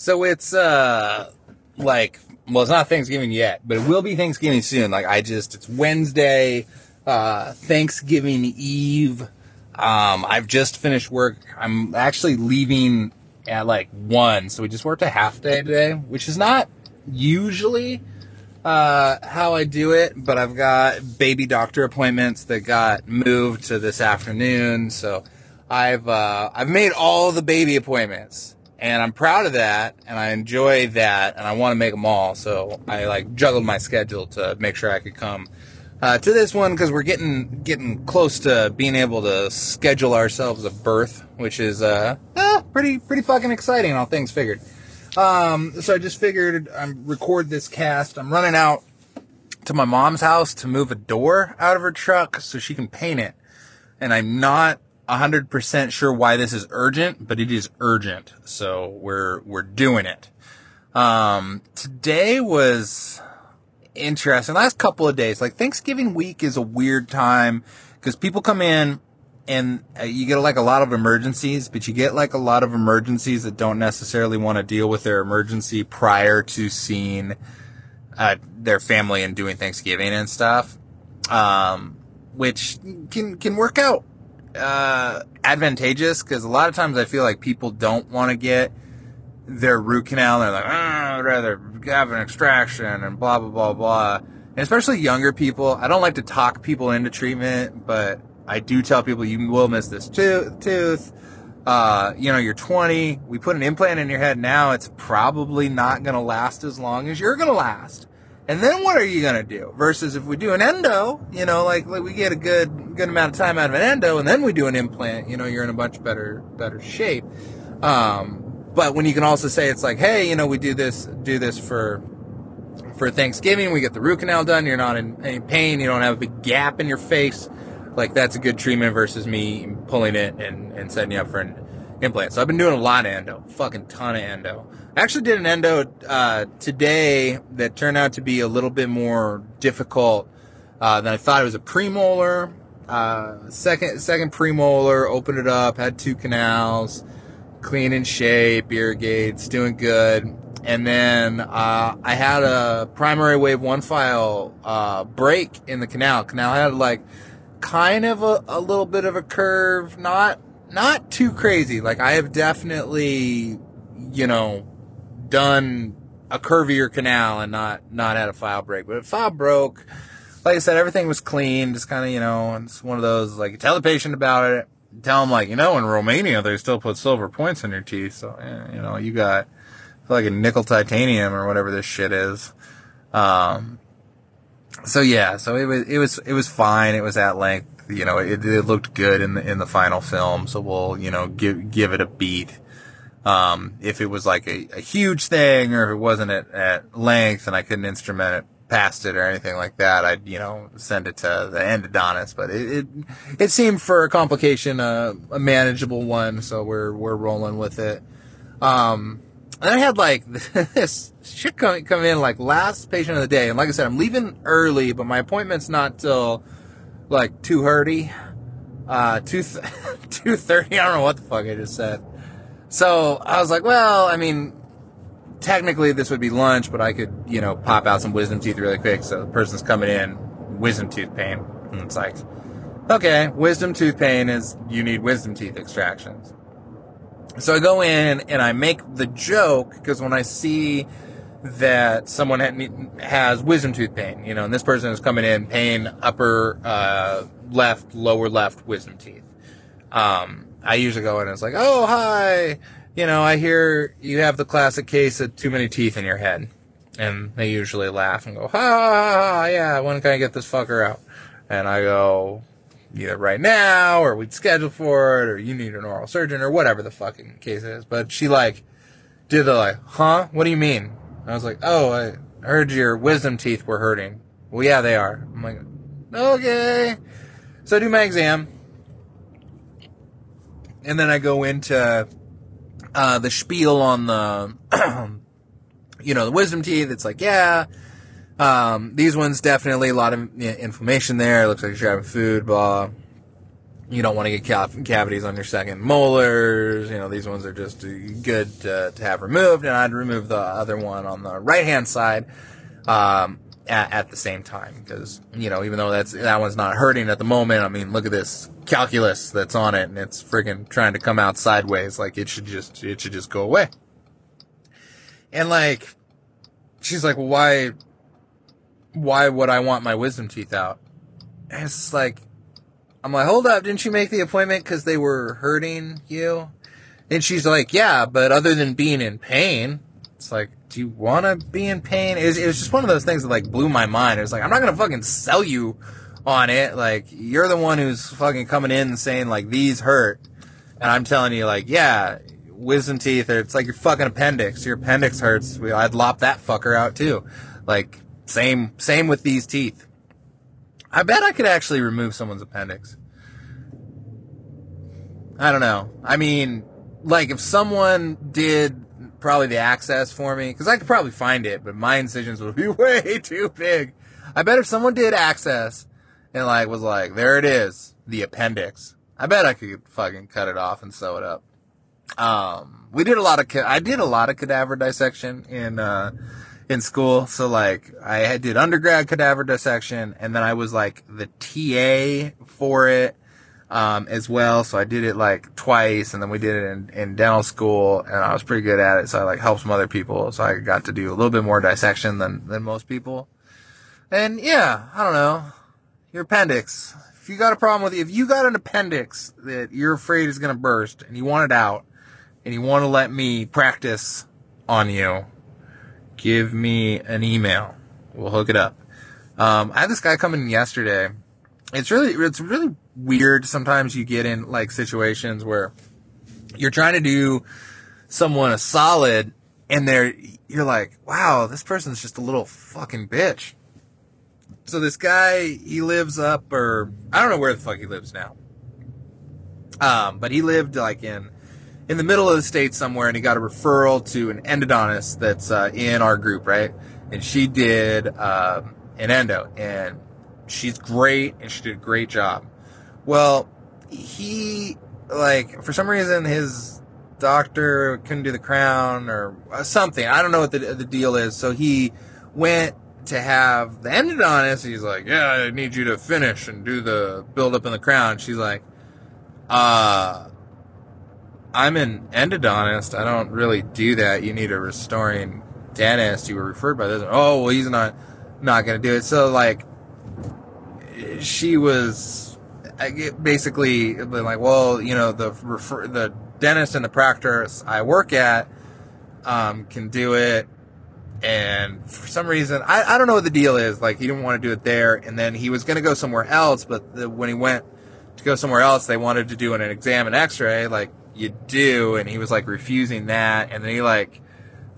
So it's uh like well it's not Thanksgiving yet, but it will be Thanksgiving soon. Like I just it's Wednesday, uh Thanksgiving Eve. Um I've just finished work. I'm actually leaving at like one, so we just worked a half day today, which is not usually uh, how I do it, but I've got baby doctor appointments that got moved to this afternoon, so I've uh, I've made all the baby appointments, and I'm proud of that, and I enjoy that, and I want to make them all. So I like juggled my schedule to make sure I could come uh, to this one because we're getting getting close to being able to schedule ourselves a birth, which is uh, eh, pretty pretty fucking exciting, all things figured. Um, so I just figured I'm record this cast. I'm running out to my mom's house to move a door out of her truck so she can paint it, and I'm not 100% sure why this is urgent, but it is urgent. So we're, we're doing it. Um, today was interesting. Last couple of days, like Thanksgiving week is a weird time because people come in and uh, you get like a lot of emergencies, but you get like a lot of emergencies that don't necessarily want to deal with their emergency prior to seeing uh, their family and doing Thanksgiving and stuff, um, which can can work out uh, advantageous because a lot of times I feel like people don't want to get their root canal. They're like, ah, I'd rather have an extraction and blah blah blah blah. And especially younger people, I don't like to talk people into treatment, but I do tell people you will miss this tooth. tooth. Uh, you know, you're 20. We put an implant in your head now. It's probably not going to last as long as you're going to last. And then what are you to do? Versus if we do an endo, you know, like, like we get a good, good amount of time out of an endo and then we do an implant, you know, you're in a much better, better shape. Um, but when you can also say it's like, hey, you know, we do this, do this for, for Thanksgiving, we get the root canal done, you're not in any pain, you don't have a big gap in your face like that's a good treatment versus me pulling it and, and setting you up for an implant. So I've been doing a lot of endo, fucking ton of endo. I actually did an endo uh, today that turned out to be a little bit more difficult uh, than I thought. It was a premolar, uh, second second premolar. Opened it up, had two canals, clean in shape, irrigates, doing good. And then uh, I had a primary WaveOne file uh, break in the canal. Canal had like kind of a, a little bit of a curve, not not too crazy. Like I have definitely, you know, done a curvier canal and not not had a file break. But if file broke, like I said, everything was clean. Just kind of, you know, it's one of those like tell the patient about it. Tell them like, you know, in Romania they still put silver points in your teeth, so eh, you know you got like a nickel titanium or whatever this shit is. Um, so yeah, so it was it was it was fine. It was at length. You know, it, it looked good in the in the final film. So we'll you know give give it a beat. Um, if it was like a, a huge thing, or if it wasn't at, at length, and I couldn't instrument it past it or anything like that, I'd you know send it to the endodontist. But it it, it seemed for a complication uh, a manageable one, so we're we're rolling with it. Um, and I had like this shit come, come in like last patient of the day. And like I said, I'm leaving early, but my appointment's not till like 2.30, uh, 2, 2.30. I don't know what the fuck I just said. So I was like, well, I mean, technically this would be lunch, but I could, you know, pop out some wisdom teeth really quick. So the person's coming in, wisdom tooth pain. And it's like, okay, wisdom tooth pain is you need wisdom teeth extractions. So I go in and I make the joke because when I see that someone has wisdom tooth pain, you know, and this person is coming in pain upper uh, left, lower left wisdom teeth. Um, I usually go in and it's like, oh hi, you know, I hear you have the classic case of too many teeth in your head, and they usually laugh and go, ha, ha, ha ha yeah, when can I get this fucker out? And I go, either right now or we'd schedule for it or you need an oral surgeon or whatever the fucking case is. But she like did the like, huh? What do you mean? I was like, oh, I heard your wisdom teeth were hurting. Well, yeah, they are. I'm like, okay. So I do my exam. And then I go into uh, the spiel on the, you know, the wisdom teeth. It's like, yeah, um, these ones definitely a lot of you know, inflammation there. It looks like you're having food, blah. You don't want to get cav- cavities on your second molars. You know, these ones are just good to, have removed. And I'd remove the other one on the right hand side. Um, at, at, the same time because you know even though that's that one's not hurting at the moment i mean look at this calculus that's on it and it's friggin' trying to come out sideways like it should just it should just go away and like she's like why why would i want my wisdom teeth out and it's like i'm like hold up didn't you make the appointment because they were hurting you and she's like yeah but other than being in pain it's like do you want to be in pain? It was, it was just one of those things that like blew my mind. It was like, I'm not going to fucking sell you on it. Like, you're the one who's fucking coming in and saying like, these hurt. And I'm telling you like, yeah, wisdom teeth, or it's like your fucking appendix. Your appendix hurts. I'd lop that fucker out too. Like, same, same with these teeth. I bet I could actually remove someone's appendix. I don't know. I mean, like if someone did probably the access for me because I could probably find it, but my incisions would be way too big. I bet if someone did access and like was like, there it is, the appendix. I bet I could fucking cut it off and sew it up. Um, we did a lot of, I did a lot of cadaver dissection in, uh, in school. So like I did undergrad cadaver dissection and then I was like the TA for it um, as well. So I did it like twice, and then we did it in, in dental school, and I was pretty good at it. So I like helped some other people, so I got to do a little bit more dissection than than most people. And yeah, I don't know, your appendix. If you got a problem with it, if you got an appendix that you're afraid is gonna burst, and you want it out, and you want to let me practice on you, give me an email. We'll hook it up. Um, I had this guy come in yesterday. It's really, it's really weird. Sometimes you get in like situations where you're trying to do someone a solid and they're, you're like, wow, this person's just a little fucking bitch. So this guy, he lives up or I don't know where the fuck he lives now. Um, but he lived like in, in the middle of the state somewhere and he got a referral to an endodontist that's, uh, in our group, right? And she did, um, an endo and she's great and she did a great job. Well, he like for some reason his doctor couldn't do the crown or something. I don't know what the the deal is. So he went to have the endodontist. He's like, "Yeah, I need you to finish and do the build up in the crown." She's like, "Uh, I'm an endodontist. I don't really do that. You need a restoring dentist. You were referred by this. Oh, well, he's not not gonna do it." So like, she was basically like, well, you know, the refer, the dentist and the practice I work at um, can do it, and for some reason, I, I don't know what the deal is. Like, he didn't want to do it there, and then he was going to go somewhere else, but the, when he went to go somewhere else, they wanted to do an, an exam and X-ray, like you do, and he was like refusing that, and then he like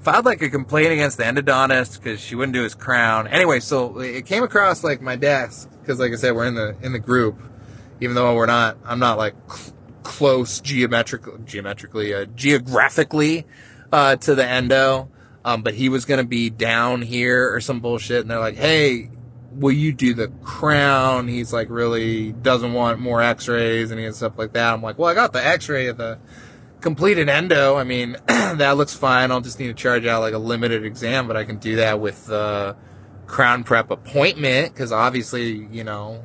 filed like a complaint against the endodontist because she wouldn't do his crown. Anyway, so it came across like my desk because, like I said, we're in the in the group even though we're not, I'm not like cl- close geometrically, geometrically, uh, geographically, uh, to the endo. Um, but he was going to be down here or some bullshit. And they're like, Hey, will you do the crown? He's like, really doesn't want more x-rays and he stuff like that. I'm like, well, I got the x-ray of the completed endo. I mean, that looks fine. I'll just need to charge out like a limited exam, but I can do that with, the crown prep appointment. Cause obviously, you know,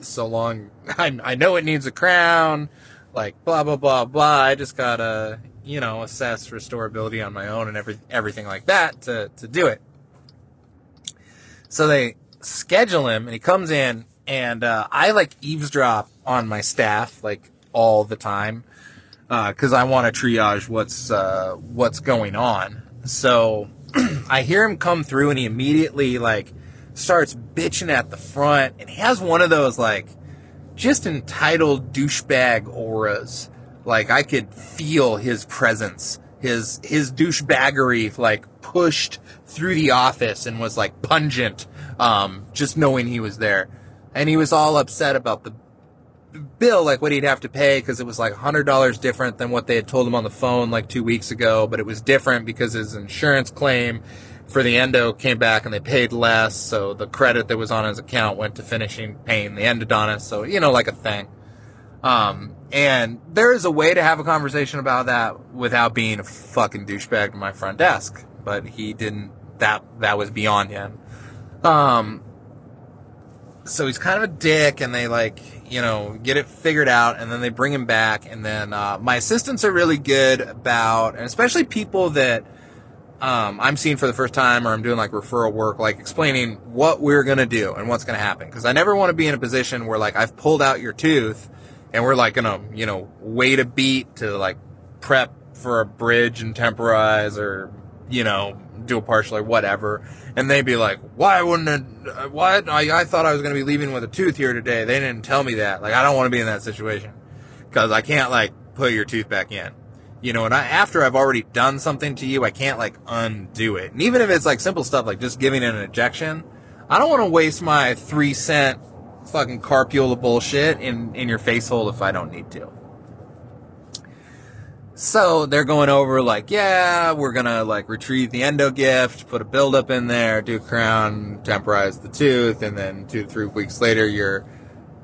so long. I, I know it needs a crown, like blah blah blah blah. I just gotta you know assess restorability on my own and every everything like that to to do it. So they schedule him, and he comes in, and uh, I like eavesdrop on my staff like all the time because uh, I want to triage what's uh, what's going on. So I hear him come through, and he immediately like starts bitching at the front, and he has one of those like just entitled douchebag auras. Like I could feel his presence, his his douchebaggery like pushed through the office and was like pungent, um, just knowing he was there. And he was all upset about the bill, like what he'd have to pay, because it was like hundred dollars different than what they had told him on the phone like two weeks ago. But it was different because his insurance claim for the endo came back and they paid less, so the credit that was on his account went to finishing paying the endodontist. So you know, like a thing. Um, and there is a way to have a conversation about that without being a fucking douchebag to my front desk, but he didn't. That that was beyond him. Um, so he's kind of a dick, and they like you know get it figured out, and then they bring him back, and then uh, my assistants are really good about, and especially people that um, I'm seeing for the first time or I'm doing like referral work, like explaining what we're going to do and what's going to happen. Cause I never want to be in a position where like I've pulled out your tooth and we're like going to, you know, wait a beat to like prep for a bridge and temporize or, you know, do a partial or whatever. And they'd be like, why wouldn't it, why, I, I thought I was going to be leaving with a tooth here today. They didn't tell me that. Like, I don't want to be in that situation because I can't like put your tooth back in you know, and I, after I've already done something to you, I can't like undo it. And even if it's like simple stuff like just giving it an injection, I don't want to waste my three cent fucking carpule bullshit in, in your face hole if I don't need to. So they're going over like, yeah, we're gonna like retrieve the endo gift, put a buildup in there, do a crown, temporize the tooth, and then two to three weeks later, your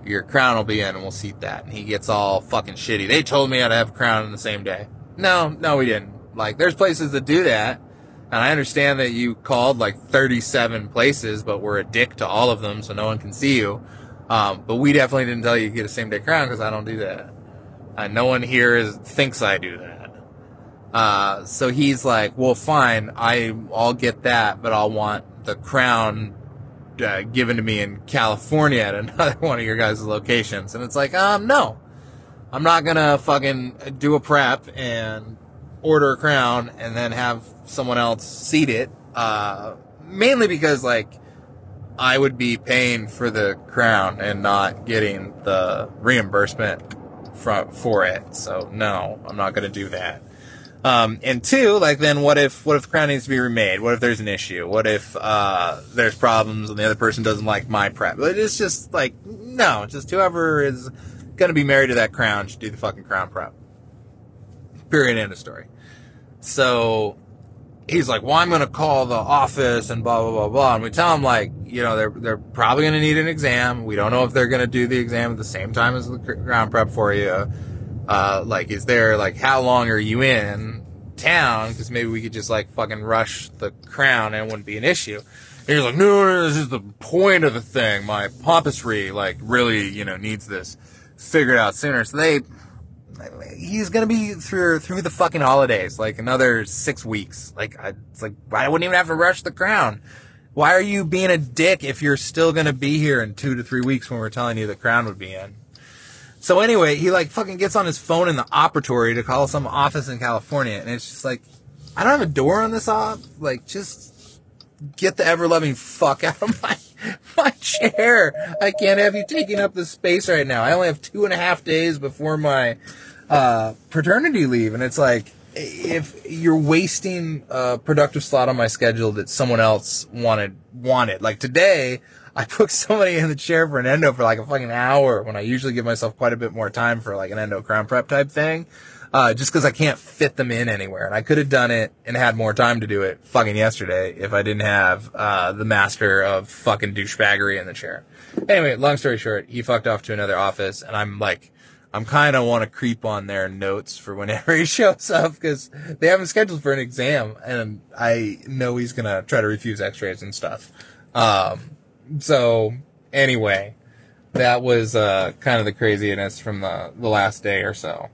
your crown will be in, and we'll seat that. And he gets all fucking shitty. They told me I'd have a crown in the same day. No, no, we didn't. Like, there's places that do that. And I understand that you called like 37 places, but we're a dick to all of them, so no one can see you. Um, but we definitely didn't tell you to get a same day crown because I don't do that. Uh, no one here is, thinks I do that. Uh, so he's like, well, fine, I, I'll get that, but I'll want the crown uh, given to me in California at another one of your guys' locations. And it's like, um, no. I'm not gonna fucking do a prep and order a crown and then have someone else seat it. Uh, mainly because like I would be paying for the crown and not getting the reimbursement for for it. So no, I'm not gonna do that. Um, and two, like then what if what if the crown needs to be remade? What if there's an issue? What if uh, there's problems and the other person doesn't like my prep? It's just like no, just whoever is gonna be married to that crown should do the fucking crown prep. Period. End of story. So he's like, well, I'm gonna call the office and blah blah blah blah. And we tell him like, you know, they're they're probably gonna need an exam. We don't know if they're gonna do the exam at the same time as the crown prep for you. Uh, like, is there like how long are you in town? Because maybe we could just like fucking rush the crown and it wouldn't be an issue. And he's like, no, no, no, this is the point of the thing. My pompousry, like, really, you know, needs this figured out sooner. So they, he's gonna be through through the fucking holidays, like another six weeks. Like, I, it's like I wouldn't even have to rush the crown. Why are you being a dick if you're still gonna be here in two to three weeks when we're telling you the crown would be in? So anyway, he like fucking gets on his phone in the operatory to call some office in California, and it's just like, I don't have a door on this op. Like, just get the ever loving fuck out of my my chair. I can't have you taking up the space right now. I only have two and a half days before my uh, paternity leave, and it's like if you're wasting a productive slot on my schedule that someone else wanted wanted. Like today, I booked somebody in the chair for an endo for like a fucking hour when I usually give myself quite a bit more time for like an endo crown prep type thing uh, just because I can't fit them in anywhere. And I could have done it and had more time to do it fucking yesterday if I didn't have uh, the master of fucking douchebaggery in the chair. Anyway, long story short, he fucked off to another office, and I'm like, I'm kind of want to creep on their notes for whenever he shows up because they have him scheduled for an exam, and I know he's gonna try to refuse X-rays and stuff. Um, so anyway, that was uh, kind of the craziness from the the last day or so.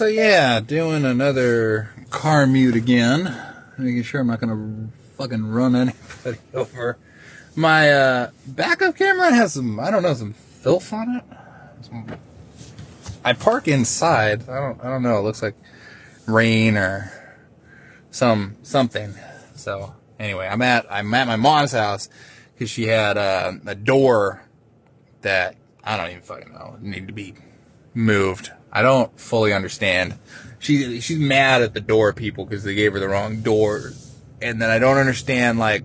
So yeah, doing another car mute again. Making sure I'm not gonna fucking run anybody over. My uh, backup camera has some, I don't know, some filth on it. I park inside. I don't, I don't know. It looks like rain or some something. So anyway, I'm at I'm at my mom's house because she had uh, a door that I don't even fucking know need to be moved. I don't fully understand. She she's mad at the door people because they gave her the wrong door, and then I don't understand like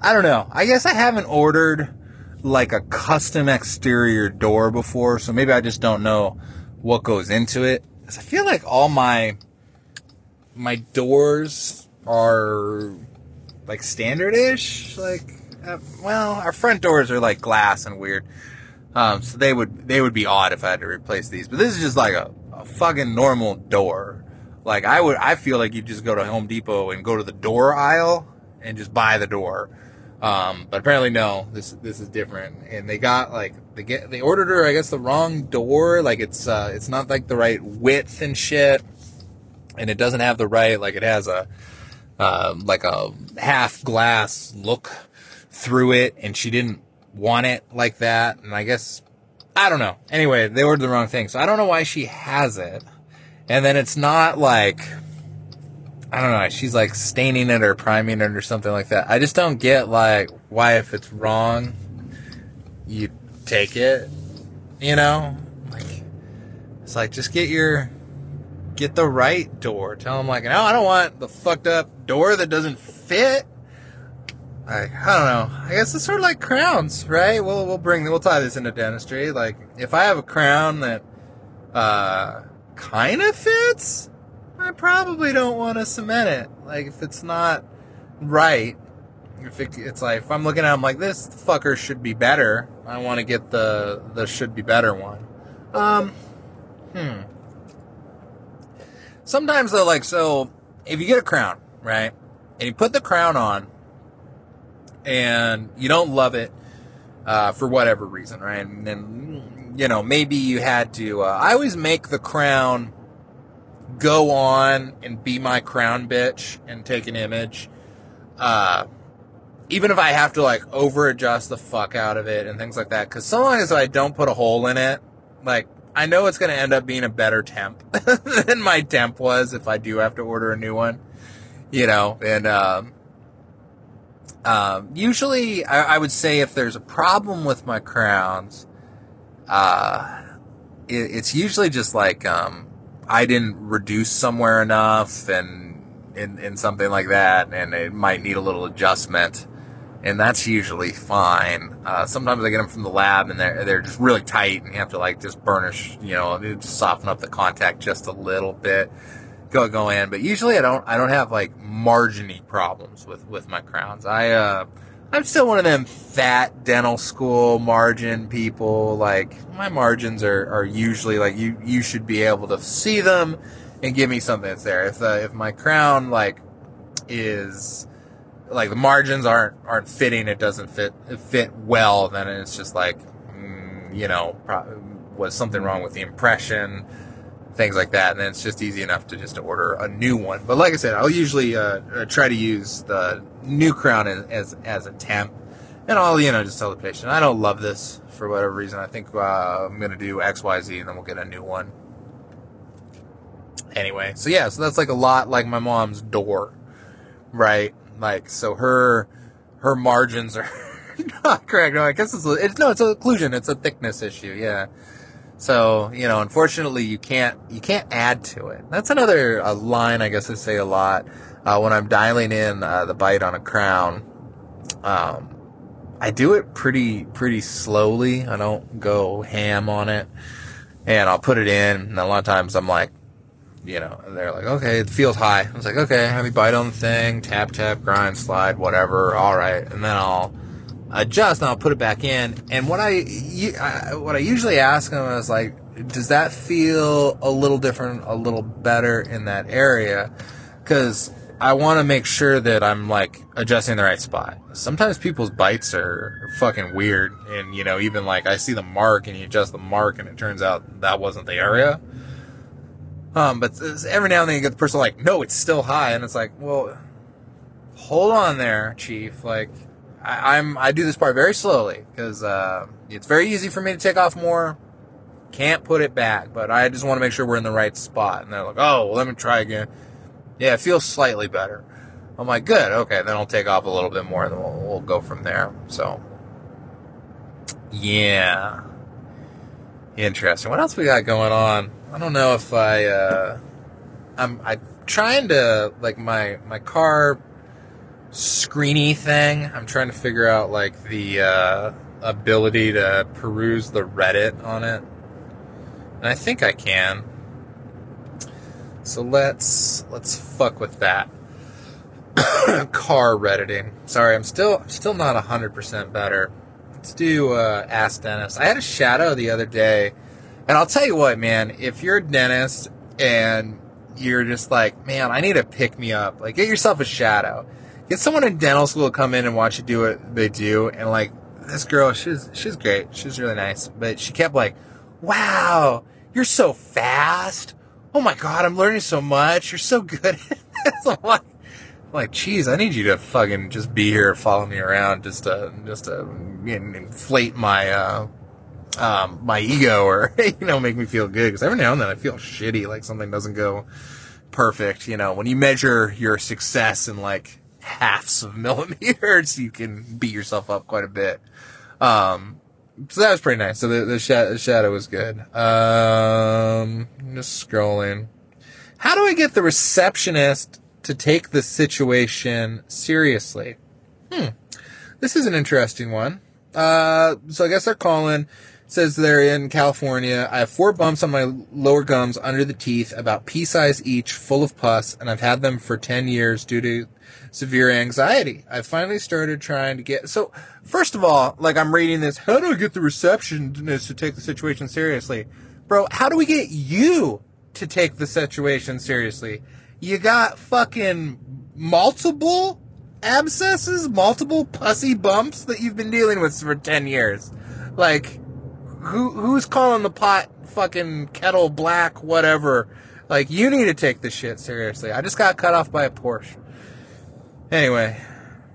I don't know. I guess I haven't ordered like a custom exterior door before, so maybe I just don't know what goes into it. I feel like all my my doors are like standard-ish. Like, uh, well, our front doors are like glass and weird. Um, so they would they would be odd if I had to replace these. But this is just like a, a fucking normal door. Like I would, I feel like you just go to Home Depot and go to the door aisle and just buy the door. Um, but apparently no, this this is different. And they got like they get they ordered her, I guess, the wrong door. Like it's uh, it's not like the right width and shit, and it doesn't have the right like it has a uh, like a half glass look through it, and she didn't want it like that. And I guess I don't know. Anyway, they ordered the wrong thing, so I don't know why she has it. And then it's not like I don't know. She's like staining it or priming it or something like that. I just don't get like why if it's wrong, you take it. You know, like it's like just get your get the right door. Tell them like, no, I don't want the fucked up door that doesn't fit. I don't know. I guess it's sort of like crowns, right? We'll we'll bring we'll tie this into dentistry. Like if I have a crown that uh kind of fits I probably don't want to cement it. Like if it's not right, if it, it's like if I'm looking at them like this fucker should be better. I want to get the the should be better one. Um, hmm. Sometimes though, like so, if you get a crown, right, and you put the crown on, and you don't love it uh, for whatever reason, right, and then you know maybe you had to. Uh, I always make the crown go on and be my crown bitch and take an image. Uh, even if I have to like over adjust the fuck out of it and things like that, because so long as I don't put a hole in it, like I know it's going to end up being a better temp than my temp was if I do have to order a new one, you know. And um, um, usually, I, I, would say if there's a problem with my crowns, uh, it, it's usually just like um, I didn't reduce somewhere enough and in, in something like that, and it might need a little adjustment. And that's usually fine. Uh, sometimes I get them from the lab and they're, they're just really tight and you have to like just burnish, you know, just soften up the contact just a little bit. Go, go in. But usually I don't, I don't have like marginy problems with, with my crowns. I, uh, I'm still one of them fat dental school margin people. Like my margins are, are usually like you you should be able to see them and give me something that's there. If uh, if my crown like is like the margins aren't aren't fitting, it doesn't fit fit well, then it's just like mm, you know was something wrong with the impression things like that, and then it's just easy enough to just order a new one. But like I said, I'll usually uh, uh, try to use the new crown as, as, as a temp, and I'll you know just tell the patient I don't love this for whatever reason. I think uh, I'm gonna do X Y Z, and then we'll get a new one. Anyway, so yeah, so that's like a lot like my mom's door, right? Like so her her margins are not correct. No, I guess it's, it's no, it's occlusion. It's a thickness issue. Yeah. So you know, unfortunately, you can't you can't add to it. That's another a line I guess I say a lot uh, when I'm dialing in uh, the bite on a crown. Um, I do it pretty pretty slowly. I don't go ham on it, and I'll put it in. And a lot of times I'm like, you know, they're like, okay, it feels high. I was like, okay, have me bite on the thing, tap tap, grind, slide, whatever. All right, and then I'll adjust and I'll put it back in. And what I, what I usually ask them is like, does that feel a little different, a little better in that area? Because I want to make sure that I'm like adjusting the right spot. Sometimes people's bites are fucking weird, and you know, even like I see the mark and you adjust the mark, and it turns out that wasn't the area. Um, but every now and then you get the person like, no, it's still high, and it's like, well, hold on there, chief. Like, I, am I do this part very slowly because uh, it's very easy for me to take off more. Can't put it back, but I just want to make sure we're in the right spot. And they're like, "Oh, well, let me try again." Yeah, it feels slightly better. I'm like, "Good, okay." Then I'll take off a little bit more, and we'll, we'll go from there. So, yeah, interesting. What else we got going on? I don't know if I. Uh, I'm I'm trying to like my my car screeny thing. I'm trying to figure out like the uh, ability to peruse the Reddit on it, and I think I can. So let's let's fuck with that. Car redditing. Sorry, I'm still still not hundred percent better. Let's do uh, Ask Dentists. I had a shadow the other day, and I'll tell you what, man. If you're a dentist and you're just like, man, I need to pick me up. Like, get yourself a shadow. Get someone in dental school to come in and watch you do what they do. And like, this girl, she's she's great. She's really nice, but she kept like, wow, you're so fast. Oh my god, I'm learning so much. You're so good. I'm like, like, geez, I need you to fucking just be here, follow me around, just to just to inflate my uh, um, my ego or you know make me feel good because every now and then I feel shitty like something doesn't go perfect. You know, when you measure your success in like halves of millimeters, you can beat yourself up quite a bit. Um, so that was pretty nice. So the the, shadow, the shadow was good. Um, just scrolling. How do I get the receptionist to take the situation seriously? Hmm. This is an interesting one. Uh, so I guess they're calling says they're in California. I have four bumps on my lower gums under the teeth, about pea size each, full of pus, and I've had them for 10 years due to severe anxiety. I finally started trying to get, so first of all, like I'm reading this, how do I get the receptionist to take the situation seriously? Bro, how do we get you to take the situation seriously? You got fucking multiple abscesses, multiple pussy bumps that you've been dealing with for 10 years. Like, who who's calling the pot fucking kettle black, whatever. Like you need to take this shit seriously. I just got cut off by a Porsche. Anyway,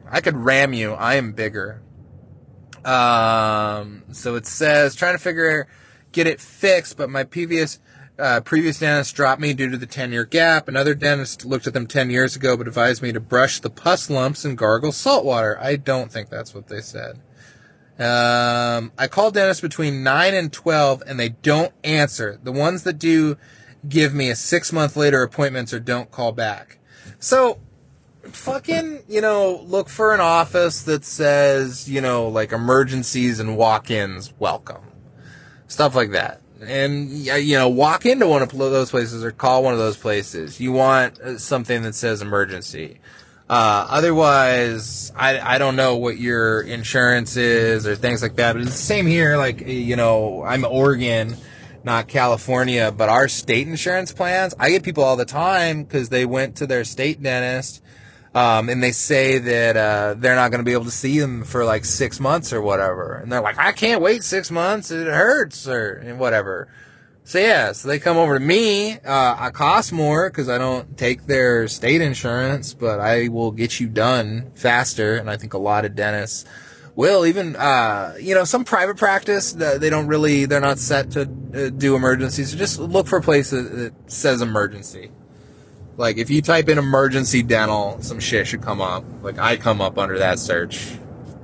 I could ram you. I am bigger. Um, so it says trying to figure get it fixed, but my previous uh, previous dentist dropped me due to the 10 year gap. Another dentist looked at them 10 years ago, but advised me to brush the pus lumps and gargle salt water. I don't think that's what they said. Um, I call dentists between 9 and 12 and they don't answer. The ones that do give me a six month later appointments or don't call back. So, fucking, you know, look for an office that says, you know, like emergencies and walk ins welcome. Stuff like that. And, you know, walk into one of those places or call one of those places. You want uh, something that says emergency. Uh, otherwise, I, I don't know what your insurance is or things like that. But it's the same here. Like, you know, I'm Oregon, not California, but our state insurance plans, I get people all the time because they went to their state dentist. Um, and they say that, uh, they're not going to be able to see them for like six months or whatever. And they're like, I can't wait six months. It hurts or whatever. So yeah, so they come over to me. Uh, I cost more because I don't take their state insurance, but I will get you done faster. And I think a lot of dentists will. Even uh, you know, some private practice they don't really they're not set to uh, do emergencies. So just look for a place that says emergency. Like if you type in emergency dental, some shit should come up. Like I come up under that search,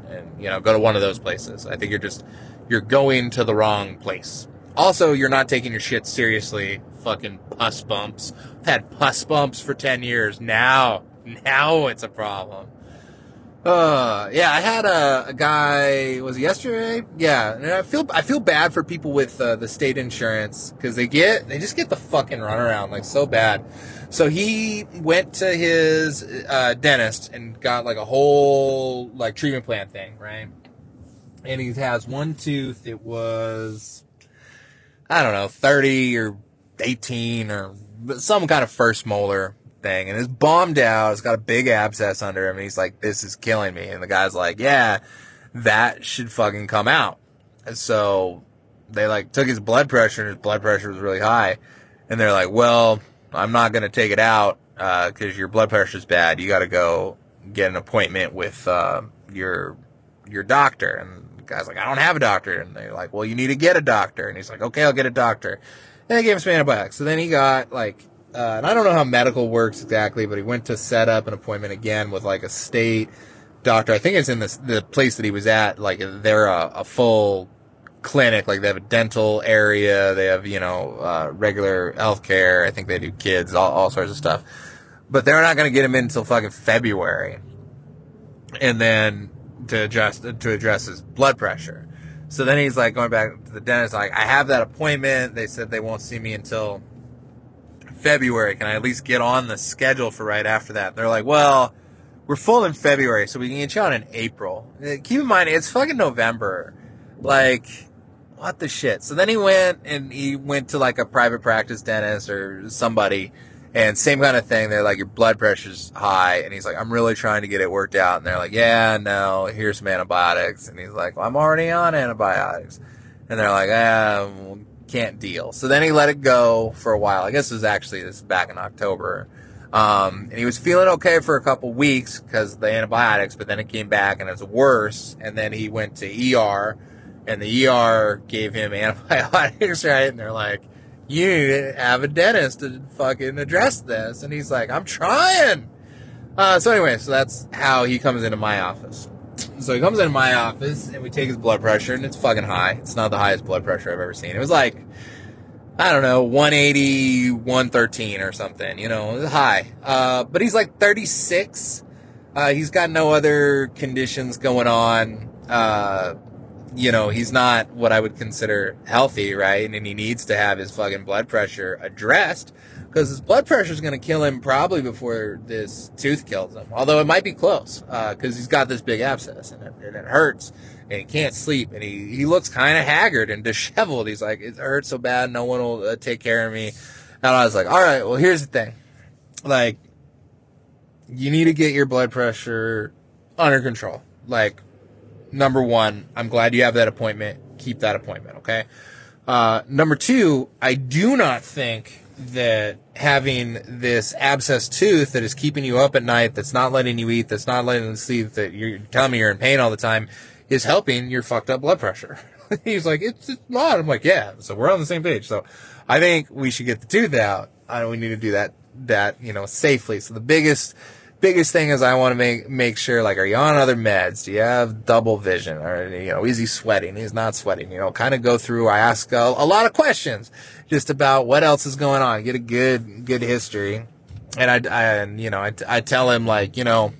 and you know, go to one of those places. I think you're just you're going to the wrong place. Also, you're not taking your shit seriously. Fucking pus bumps. I've had pus bumps for 10 years. Now, now it's a problem. Uh, yeah, I had a, a guy, was it yesterday? Yeah, and I feel, I feel bad for people with uh, the state insurance because they get, they just get the fucking runaround like so bad. So he went to his uh, dentist and got like a whole like treatment plan thing, right? And he has one tooth. It was I don't know, 30 or 18 or some kind of first molar thing. And it's bombed out. It's got a big abscess under him. And he's like, this is killing me. And the guy's like, yeah, that should fucking come out. And so they like took his blood pressure and his blood pressure was really high. And they're like, well, I'm not going to take it out, uh, cause your blood pressure is bad. You got to go get an appointment with, uh, your, your doctor. And the guy's like, I don't have a doctor. And they're like, well, you need to get a doctor. And he's like, okay, I'll get a doctor. And they gave him some antibiotics. So then he got like, uh, and I don't know how medical works exactly, but he went to set up an appointment again with like a state doctor. I think it's in this, the place that he was at. Like they're a, a full clinic. Like they have a dental area. They have, you know, uh, regular health care. I think they do kids, all, all sorts of stuff. But they're not going to get him in until fucking February. And then to address to address his blood pressure. So then he's like going back to the dentist, like, I have that appointment. They said they won't see me until February. Can I at least get on the schedule for right after that? They're like, well, we're full in February, so we can get you on in April. Keep in mind, it's fucking November. Like, what the shit? So then he went and he went to like a private practice dentist or somebody and same kind of thing. They're like, your blood pressure's high. And he's like, I'm really trying to get it worked out. And they're like, yeah, no, here's some antibiotics. And he's like, well, I'm already on antibiotics. And they're like, ah, can't deal. So then he let it go for a while. I guess it was actually this back in October. Um, and he was feeling okay for a couple weeks because the antibiotics, but then it came back and it was worse. And then he went to ER and the ER gave him antibiotics, right? And they're like, you have a dentist to fucking address this. And he's like, I'm trying. Uh, so anyway, so that's how he comes into my office. So he comes into my office and we take his blood pressure and it's fucking high. It's not the highest blood pressure I've ever seen. It was like, I don't know, 180, 113 or something, you know, high. Uh, but he's like 36. Uh, he's got no other conditions going on. You know, he's not what I would consider healthy, right? And he needs to have his fucking blood pressure addressed because his blood pressure is going to kill him probably before this tooth kills him. Although it might be close because uh, he's got this big abscess and it, and it, hurts and he can't sleep and he, he looks kind of haggard and disheveled. He's like, it hurts so bad, no one will uh, take care of me. And I was like, all right, well, here's the thing. Like, you need to get your blood pressure under control. Like, number one, I'm glad you have that appointment. Keep that appointment, okay? Uh, number two, I do not think that having this abscess tooth that is keeping you up at night, that's not letting you eat, that's not letting you sleep, that you're telling me you're in pain all the time, is helping your fucked up blood pressure. He's like, it's, it's not. I'm like, yeah. So we're on the same page. So I think we should get the tooth out. I we need to do that, that, you know, safely. So the biggest, biggest thing is I want to make make sure like are you on other meds? Do you have double vision or you know is he sweating? He's not sweating. You know, kind of go through. I ask a, a, lot of questions just about what else is going on. Get a good good history, and I, I and you know I, I tell him like you know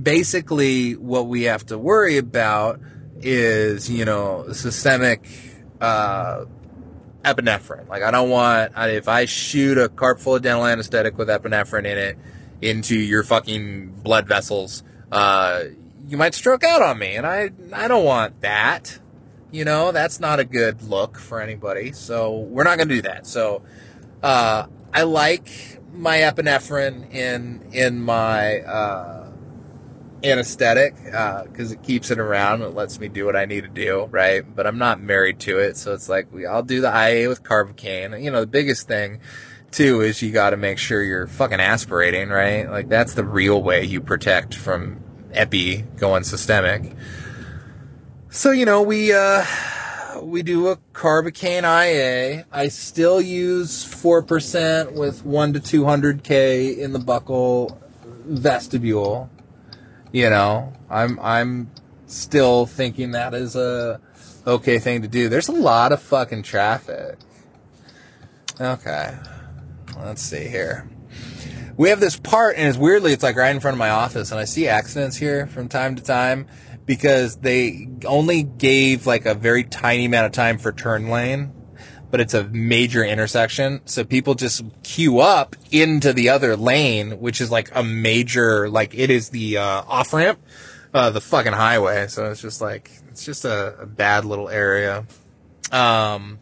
basically what we have to worry about is you know systemic. Uh, epinephrine. Like I don't want if I shoot a carpule of dental anesthetic with epinephrine in it, into your fucking blood vessels, uh, you might stroke out on me. And I, I don't want that. You know, that's not a good look for anybody. So we're not going to do that. So, uh, I like my epinephrine in, in my, uh, anesthetic because uh, it keeps it around. It lets me do what I need to do, right? But I'm not married to it, so it's like we, I'll do the IA with carbocaine. You know, the biggest thing too is you got to make sure you're fucking aspirating, right? Like that's the real way you protect from epi going systemic. So you know we uh, we do a carbocaine IA. I still use four percent with one to two hundred k in the buccal vestibule. You know, I'm I'm still thinking that is a okay thing to do. There's a lot of fucking traffic. Okay. Let's see here. We have this part, and it's weirdly, it's like right in front of my office, and I see accidents here from time to time because they only gave like a very tiny amount of time for turn lane, but it's a major intersection. So people just queue up into the other lane, which is like a major, like it is the uh, off ramp, uh, the fucking highway. So it's just like, it's just a, a bad little area. Um,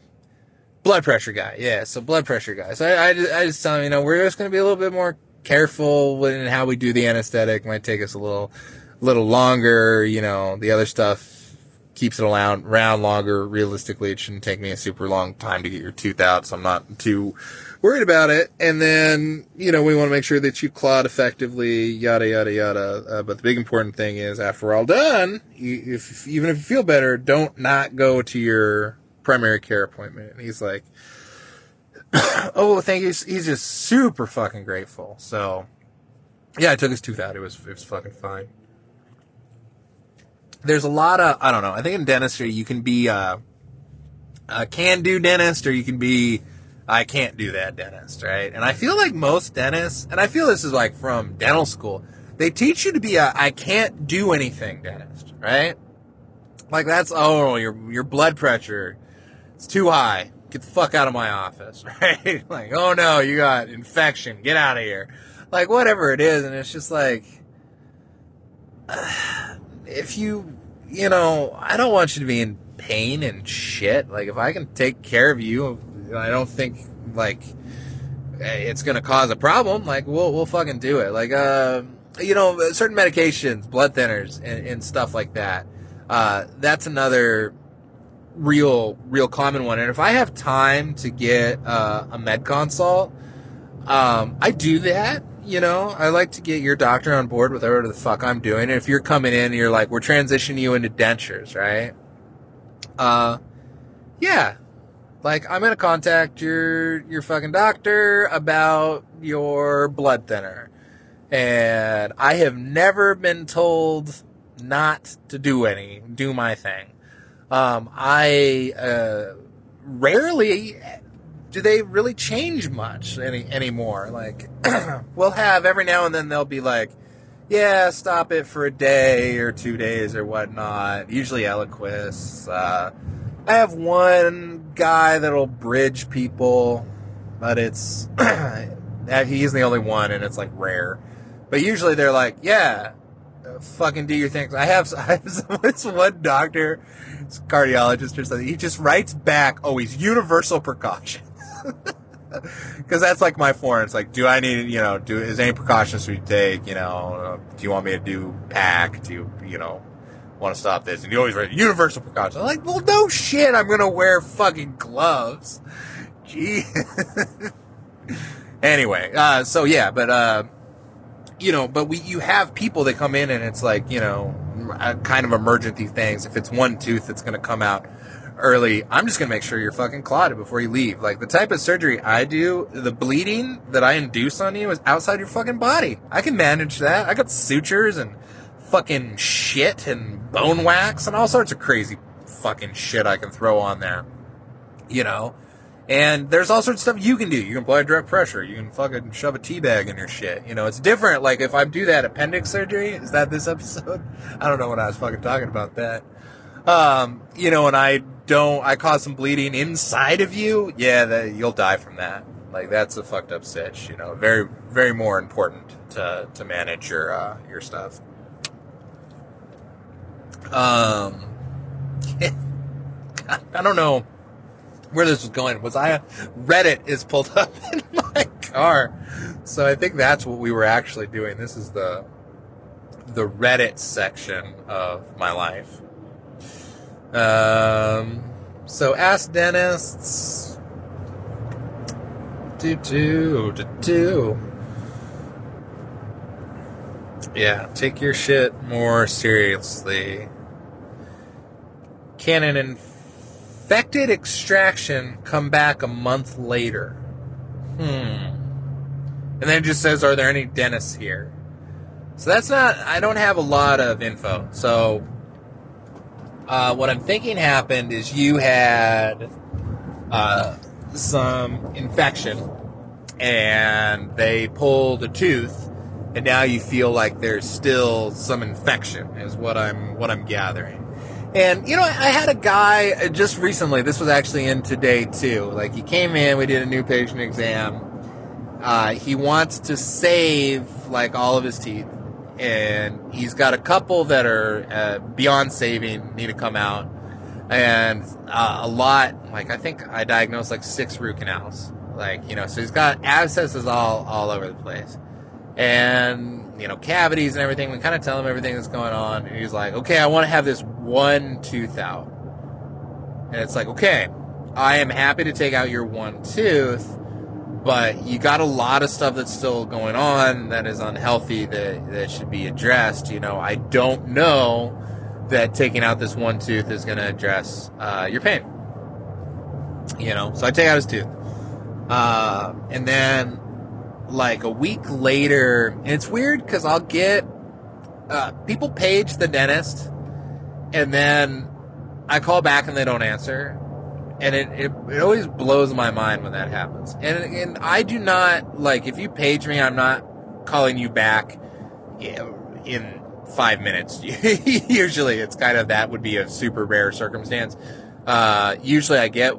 blood pressure guy. Yeah, so blood pressure guy. So I, I, I just tell him, you know, we're just going to be a little bit more careful in how we do the anesthetic. Might take us a little, little longer. You know, the other stuff keeps it around, around longer. Realistically, it shouldn't take me a super long time to get your tooth out, so I'm not too worried about it. And then, you know, we want to make sure that you clot effectively, yada, yada, yada. Uh, but the big important thing is after we're all done, if, even if you feel better, don't not go to your primary care appointment. And he's like, oh, thank you. He's just super fucking grateful. So, yeah, I took his tooth out. It was, it was fucking fine. There's a lot of, I don't know. I think in dentistry, you can be a, a can do dentist or you can be, I can't do that dentist, right? And I feel like most dentists, and I feel this is like from dental school, they teach you to be a I can't do anything dentist, right? Like that's, oh, your, your blood pressure, it's too high. get the fuck out of my office, right? like, oh no, you got infection, get out of here. Like, whatever it is. And it's just like, if you, you know, I don't want you to be in pain and shit. Like, if I can take care of you, I don't think, like, it's gonna cause a problem. Like, we'll, we'll fucking do it. Like, uh, you know, certain medications, blood thinners, and, and stuff like that. Uh, that's another real, real common one. And if I have time to get uh, a med consult, um, I do that. You know, I like to get your doctor on board with whatever the fuck I'm doing. And if you're coming in and you're like, we're transitioning you into dentures, right? Uh, yeah. Like, I'm gonna contact your, your fucking doctor about your blood thinner. And I have never been told not to do any, do my thing. Um, I uh, rarely do they really change much any anymore. Like we'll have every now and then they'll be like, yeah, stop it for a day or two days or whatnot. Usually Eliquis. Uh, I have one guy that'll bridge people, but it's he's the only one, and it's like rare. But usually they're like, yeah, fucking do your thing. I have, I have this one doctor, cardiologist or something. He just writes back, he's universal precautions. Because that's like my form. It's like, do I need, you know, do is any precautions we take? You know, do you want me to do pack? Do you, you know, want to stop this? And you always write universal precautions. I'm like, well, no shit. I'm gonna wear fucking gloves. Gee. anyway, uh, so yeah, but uh, you know, but we you have people that come in and it's like you know, kind of emergency things. If it's one tooth that's going to come out early, I'm just going to make sure you're fucking clotted before you leave. Like the type of surgery I do, the bleeding that I induce on you is outside your fucking body. I can manage that. I got sutures and fucking shit and bone wax and all sorts of crazy fucking shit I can throw on there. You know, and there's all sorts of stuff you can do. You can apply direct pressure. You can fucking shove a tea bag in your shit. You know, it's different. Like if I do that appendix surgery, is that this episode? I don't know what I was fucking talking about that. Um, you know, and I don't, I cause some bleeding inside of you. Yeah, that you'll die from that. Like that's a fucked up stitch. You know, very, very more important to to manage your uh, your stuff. Um, I don't know where this was going was I Reddit is pulled up in my car. So I think that's what we were actually doing. This is the the Reddit section of my life. Um, so Ask Dentists. Do do do do. Yeah, take your shit more seriously. Canon and infected extraction come back a month later. Hmm. And then it just says, are there any dentists here? So that's not, I don't have a lot of info. So, uh, what I'm thinking happened is you had uh, some infection and they pulled a tooth and now you feel like there's still some infection is what I'm what I'm gathering. And you know, I had a guy uh, just recently. This was actually in today too. Like he came in, we did a new patient exam. Uh, he wants to save like all of his teeth, and he's got a couple that are uh, beyond saving, need to come out, and uh, a lot. Like I think I diagnosed like six root canals. Like you know, so he's got abscesses all all over the place, and you know, cavities and everything. We kind of tell him everything that's going on. And he's like, okay, I want to have this one tooth out. And it's like, okay, I am happy to take out your one tooth, but you got a lot of stuff that's still going on that is unhealthy that, that should be addressed. You know, I don't know that taking out this one tooth is going to address uh, your pain. You know, so I take out his tooth. Uh, and then like a week later, and it's weird because I'll get uh, people page the dentist, and then I call back and they don't answer, and it, it, it always blows my mind when that happens. And and I do not like if you page me, I'm not calling you back in five minutes. usually, it's kind of that would be a super rare circumstance. Uh, usually, I get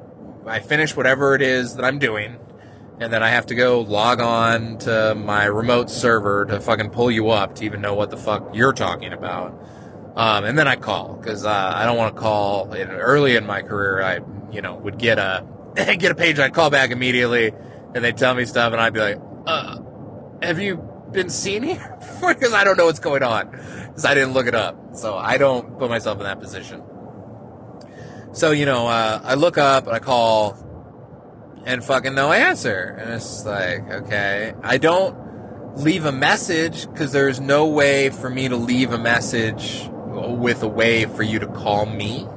I finish whatever it is that I'm doing, and then I have to go log on to my remote server to fucking pull you up to even know what the fuck you're talking about. Um, and then I call because uh, I don't want to call. Early in my career, I you know would get a get a page, I'd call back immediately, and they'd tell me stuff, and I'd be like, uh, "Have you been seen here?" because I don't know what's going on because I didn't look it up. So I don't put myself in that position. So you know, uh, I look up, and I call, and fucking no answer, and it's like, okay, I don't leave a message because there's no way for me to leave a message with a way for you to call me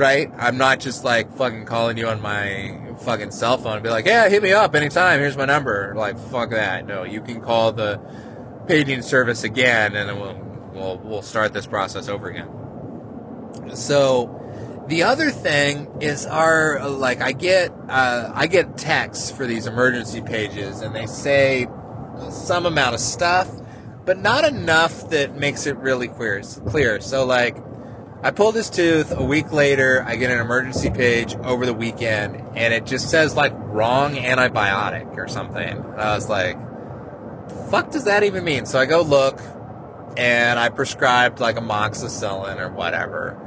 right? I'm not just like fucking calling you on my fucking cell phone and be like, yeah, hit me up anytime. Here's my number. Like, fuck that. No, you can call the paging service again, and we'll we'll we'll start this process over again. So. The other thing is our like I get uh, I get texts for these emergency pages and they say some amount of stuff, but not enough that makes it really clear. Clear. So like I pull this tooth. A week later, I get an emergency page over the weekend, and it just says like wrong antibiotic or something. And I was like, fuck does that even mean? So I go look, and I prescribed like amoxicillin or whatever,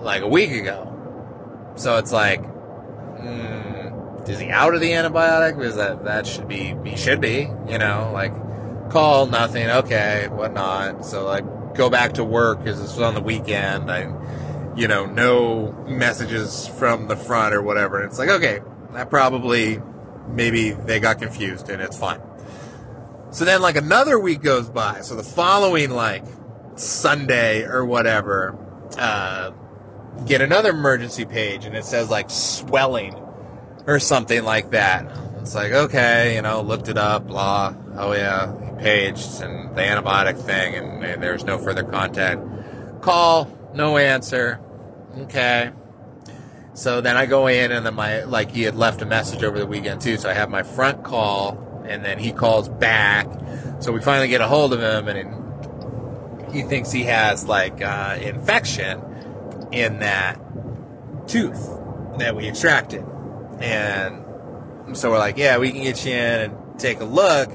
like a week ago. So it's like, mm, is he out of the antibiotic? Because that that should be he should be, you know, like call nothing, okay, whatnot. So like go back to work because this was on the weekend. I, you know, no messages from the front or whatever. And it's like, okay, that probably, maybe they got confused and it's fine. So then, like, another week goes by. So the following, like, Sunday or whatever, uh, get another emergency page and it says, like, swelling or something like that. It's like, okay, you know, looked it up, blah. Oh, yeah, he paged and the antibiotic thing, and, there's no further contact. Call, no answer. Okay. So then I go in, and then my, like, he had left a message over the weekend too, so I have my front call, and then he calls back. So we finally get a hold of him, and he thinks he has, like, uh, infection in that tooth that we extracted. And so we're like, yeah, we can get you in and take a look.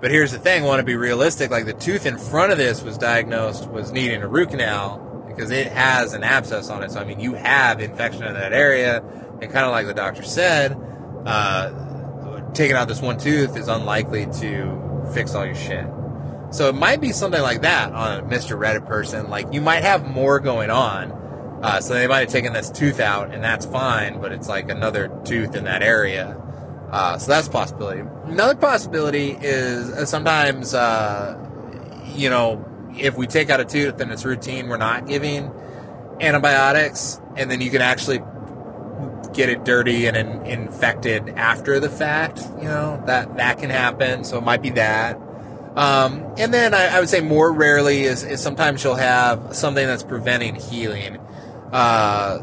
But here's the thing: I want to be realistic. Like the tooth in front of this was diagnosed was needing a root canal because it has an abscess on it. So I mean, you have infection in that area, and kind of like the doctor said, uh, taking out this one tooth is unlikely to fix all your shit. So it might be something like that on a Mr. Reddit person. Like you might have more going on. Uh, so they might have taken this tooth out, and that's fine, but it's like another tooth in that area. Uh, so that's a possibility. Another possibility is uh, sometimes, uh, you know, if we take out a tooth and it's routine, we're not giving antibiotics, and then you can actually get it dirty and in, infected after the fact. You know that that can happen. So it might be that. Um, and then I, I, would say more rarely is, is sometimes you'll have something that's preventing healing. Uh,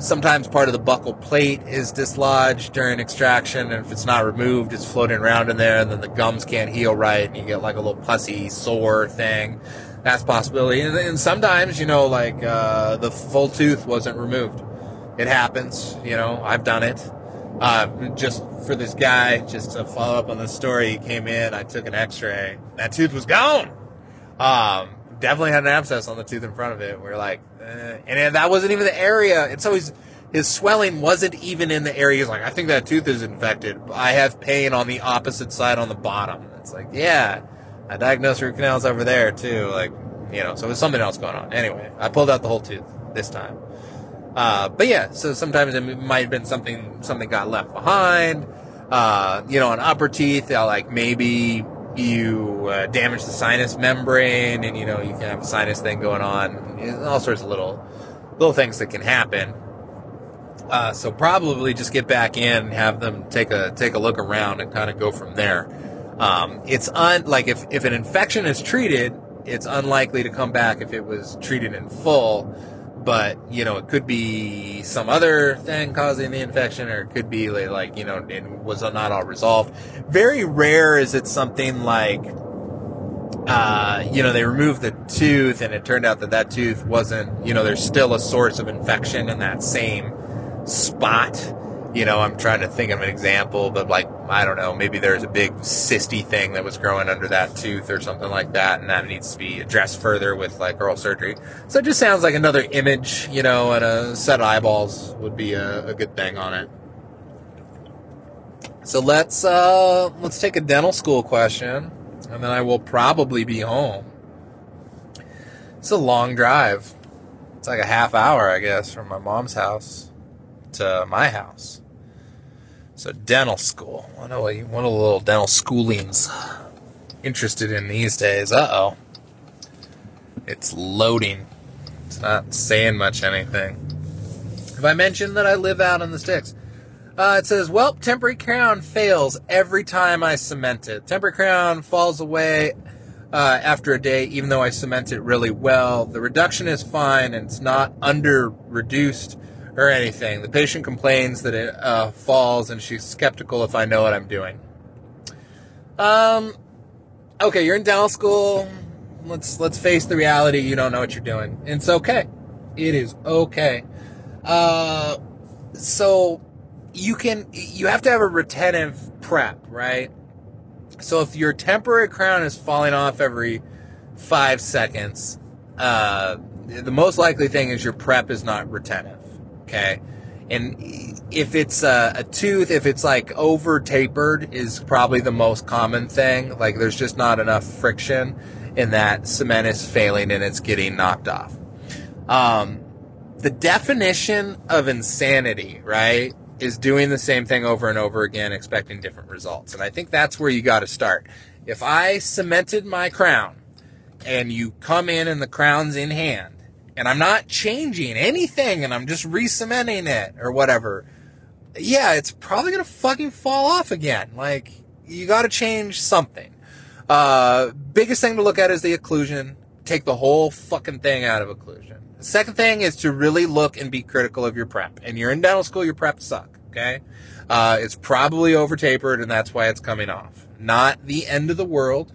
sometimes part of the buccal plate is dislodged during extraction, and if it's not removed, it's floating around in there, and then the gums can't heal right, and you get like a little pussy sore thing. That's possibility. And, and sometimes, you know, like uh, the full tooth wasn't removed. It happens. You know, I've done it. Uh, just for this guy, just to follow up on the story, he came in. I took an X-ray. That tooth was gone. Um, definitely had an abscess on the tooth in front of it. We are like, uh, and that wasn't even the area. And so his swelling wasn't even in the area. He's like, I think that tooth is infected. I have pain on the opposite side on the bottom. It's like, yeah, I diagnosed root canals over there too. Like, you know, so there's something else going on. Anyway, I pulled out the whole tooth this time. Uh, but yeah, so sometimes it might have been something something got left behind. Uh, you know, on upper teeth, like maybe you uh, damage the sinus membrane, and you know you can have a sinus thing going on. All sorts of little little things that can happen. Uh, so probably just get back in have them take a take a look around and kind of go from there. Um, it's un like if if an infection is treated, it's unlikely to come back if it was treated in full but you know it could be some other thing causing the infection or it could be like you know it was not all resolved very rare is it something like uh, you know they removed the tooth and it turned out that that tooth wasn't you know there's still a source of infection in that same spot. You know, I'm trying to think of an example, but like, I don't know, maybe there's a big cysty thing that was growing under that tooth or something like that, and that needs to be addressed further with like oral surgery. So it just sounds like another image, you know, and a set of eyeballs would be a, a good thing on it. So let's uh, let's take a dental school question, and then I will probably be home. It's a long drive. It's like a half hour, I guess, from my mom's house to my house. So dental school. What we, what are little dental schoolings interested in these days? Uh oh. It's loading. It's not saying much anything. Have I mentioned that I live out in the sticks? Uh, it says, well, temporary crown fails every time I cement it. Temporary crown falls away uh, after a day, even though I cement it really well. The reduction is fine and it's not under reduced or anything. The patient complains that it uh, falls and she's skeptical if I know what I'm doing. Um, okay, you're in dental school. Let's let's face the reality. You don't know what you're doing. It's okay. It is okay. Uh, so you can you have to have a retentive prep, right? So if your temporary crown is falling off every five seconds, uh, the most likely thing is your prep is not retentive. Okay. And if it's a, a, tooth, if it's like over tapered, is probably the most common thing. Like there's just not enough friction, and that cement is failing and it's getting knocked off. Um, the definition of insanity, right, is doing the same thing over and over again, expecting different results. And I think that's where you got to start. If I cemented my crown and you come in and the crown's in hand and I'm not changing anything and I'm just re-cementing it or whatever, yeah, it's probably going to fucking fall off again. Like, you got to change something. Uh, biggest thing to look at is the occlusion. Take the whole fucking thing out of occlusion. Second thing is to really look and be critical of your prep. And you're in dental school, your prep suck. Okay, uh, it's probably over tapered, and that's why it's coming off. Not the end of the world.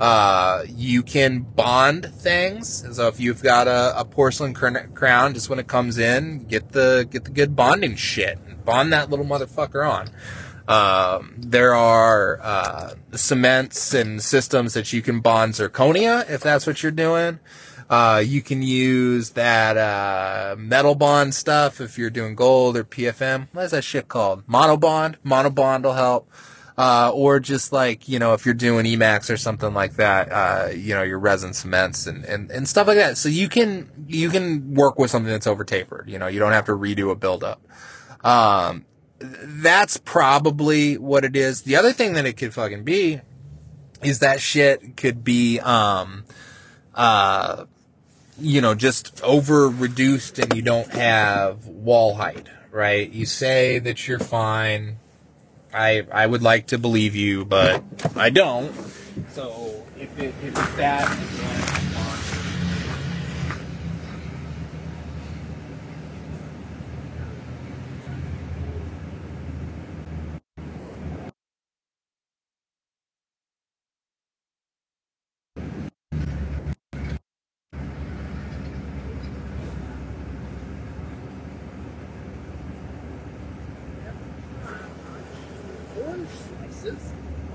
Uh, you can bond things. So if you've got a, a porcelain crown, just when it comes in, get the get the good bonding shit. Bond that little motherfucker on. Um, there are uh, cements and systems that you can bond zirconia if that's what you're doing. Uh, you can use that uh, metal bond stuff if you're doing gold or PFM. What is that shit called? Monobond. Monobond will help. Uh, or just like, you know, if you're doing Emax or something like that, uh, you know, your resin cements and, and, and stuff like that. So you can, you can work with something that's over tapered. You know, you don't have to redo a buildup. Um, that's probably what it is. The other thing that it could fucking be is that shit could be, um, uh, you know, just over reduced and you don't have wall height, right? You say that you're fine. I I would like to believe you, but I don't. So if, it, if it's that,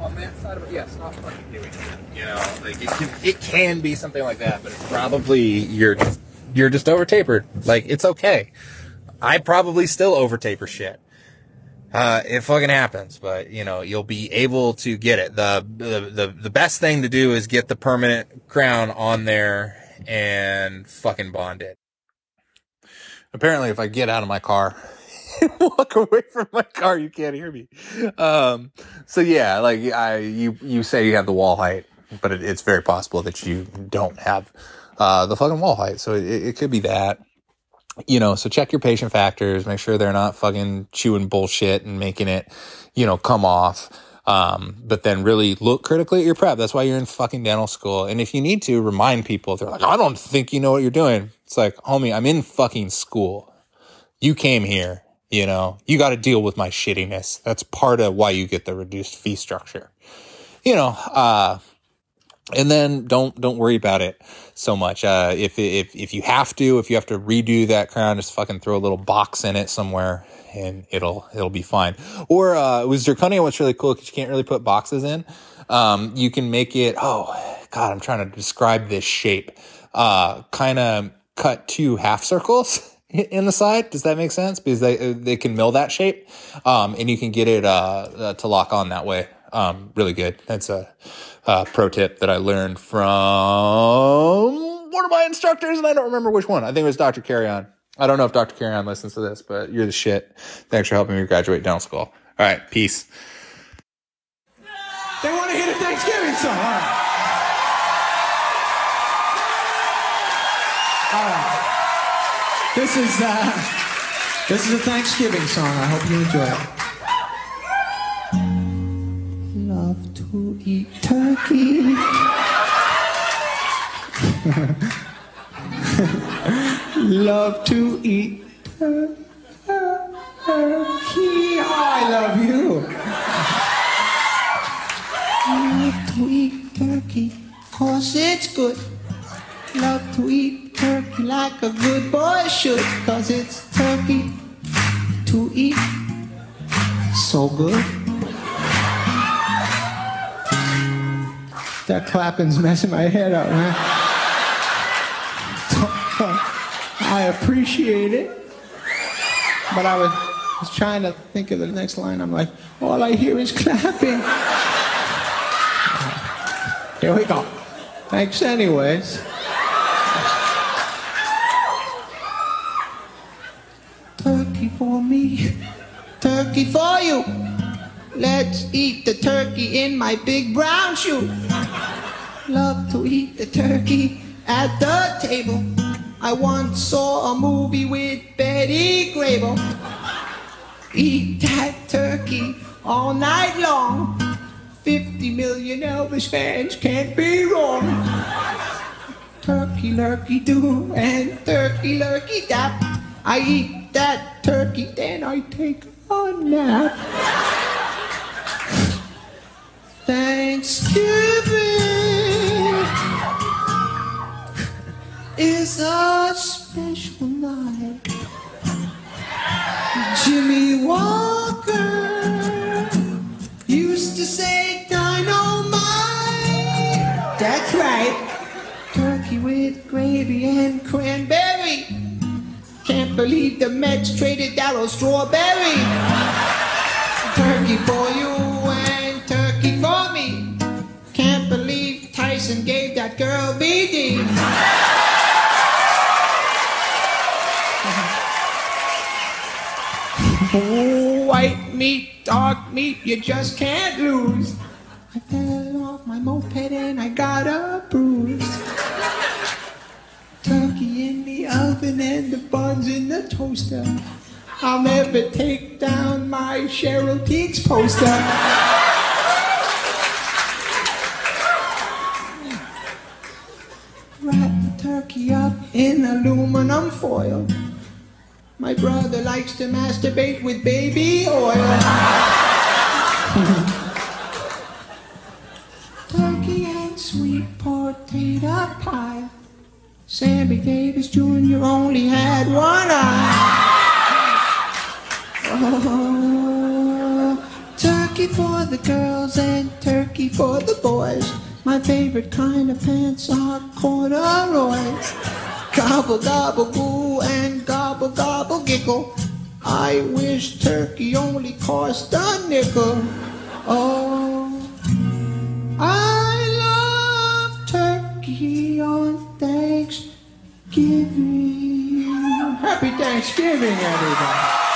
on that side of it, yeah, stop fucking doing it. You know, like it can, be something like that, but it's probably you're you're just over tapered. Like it's okay. I probably still over taper shit. Uh, it fucking happens, but you know you'll be able to get it. The, the the the best thing to do is get the permanent crown on there and fucking bond it. Apparently, if I get out of my car walk away from my car. You can't hear me. Um, so yeah, like I, you, you say you have the wall height, but it, it's very possible that you don't have, uh, the fucking wall height. So it, it could be that, you know, so check your patient factors, make sure they're not fucking chewing bullshit and making it, you know, come off. Um, but then really look critically at your prep. That's why you're in fucking dental school. And if you need to remind people, they're like, I don't think you know what you're doing. It's like, homie, I'm in fucking school. You came here. You know, you got to deal with my shittiness. That's part of why you get the reduced fee structure. You know, uh, and then don't don't worry about it so much. Uh, if if if you have to, if you have to redo that crown, just fucking throw a little box in it somewhere, and it'll it'll be fine. Or uh, with zirconia, what's really cool because you can't really put boxes in. Um, you can make it. Oh God, I'm trying to describe this shape. Uh, kind of cut two half circles. in the side. Does that make sense? Because they they can mill that shape, um, and you can get it uh, uh, to lock on that way. Um, really good. That's a, a pro tip that I learned from one of my instructors, and I don't remember which one. I think it was Dr. Carrion. I don't know if Dr. Carrion listens to this, but you're the shit. Thanks for helping me graduate dental school. All right, peace. They want to hear a Thanksgiving song. All right. All right. This is uh, this is a Thanksgiving song. I hope you enjoy it. love to eat turkey. I love you. Love to eat turkey, cause it's good. Love to eat turkey like a good boy should, cause it's turkey to eat. So good. That clapping's messing my head up, man. I appreciate it. But I was, was trying to think of the next line. I'm like, all I hear is clapping. Here we go. Thanks, anyways. Turkey for me, turkey for you. Let's eat the turkey in my big brown shoe. Love to eat the turkey at the table. I once saw a movie with Betty Grable. Eat that turkey all night long. 50 million Elvis fans can't be wrong. Turkey lurkey do and turkey lurkey dap. I eat that turkey, then I take a nap. Thanksgiving is a special night. Jimmie Walker used to say dynamite. That's right. Turkey with gravy and cranberry. Can't believe the Mets traded Darryl Strawberry. Turkey for you and turkey for me. Can't believe Tyson gave that girl VD. White meat, dark meat, you just can't lose. I fell off my moped and I got a bruise. Turkey in the oven and the buns in the toaster. I'll never take down my Cheryl Tiegs poster. Wrap the turkey up in aluminum foil. My brother likes to masturbate with baby oil. turkey and sweet potato pie. Sammy Davis Jr. only had one eye. Oh, turkey for the girls and turkey for the boys. My favorite kind of pants are corduroys. Gobble, gobble, goo, and gobble, gobble, giggle. I wish turkey only cost a nickel. Oh, I love turkey on Thanksgiving. Happy Thanksgiving, everybody.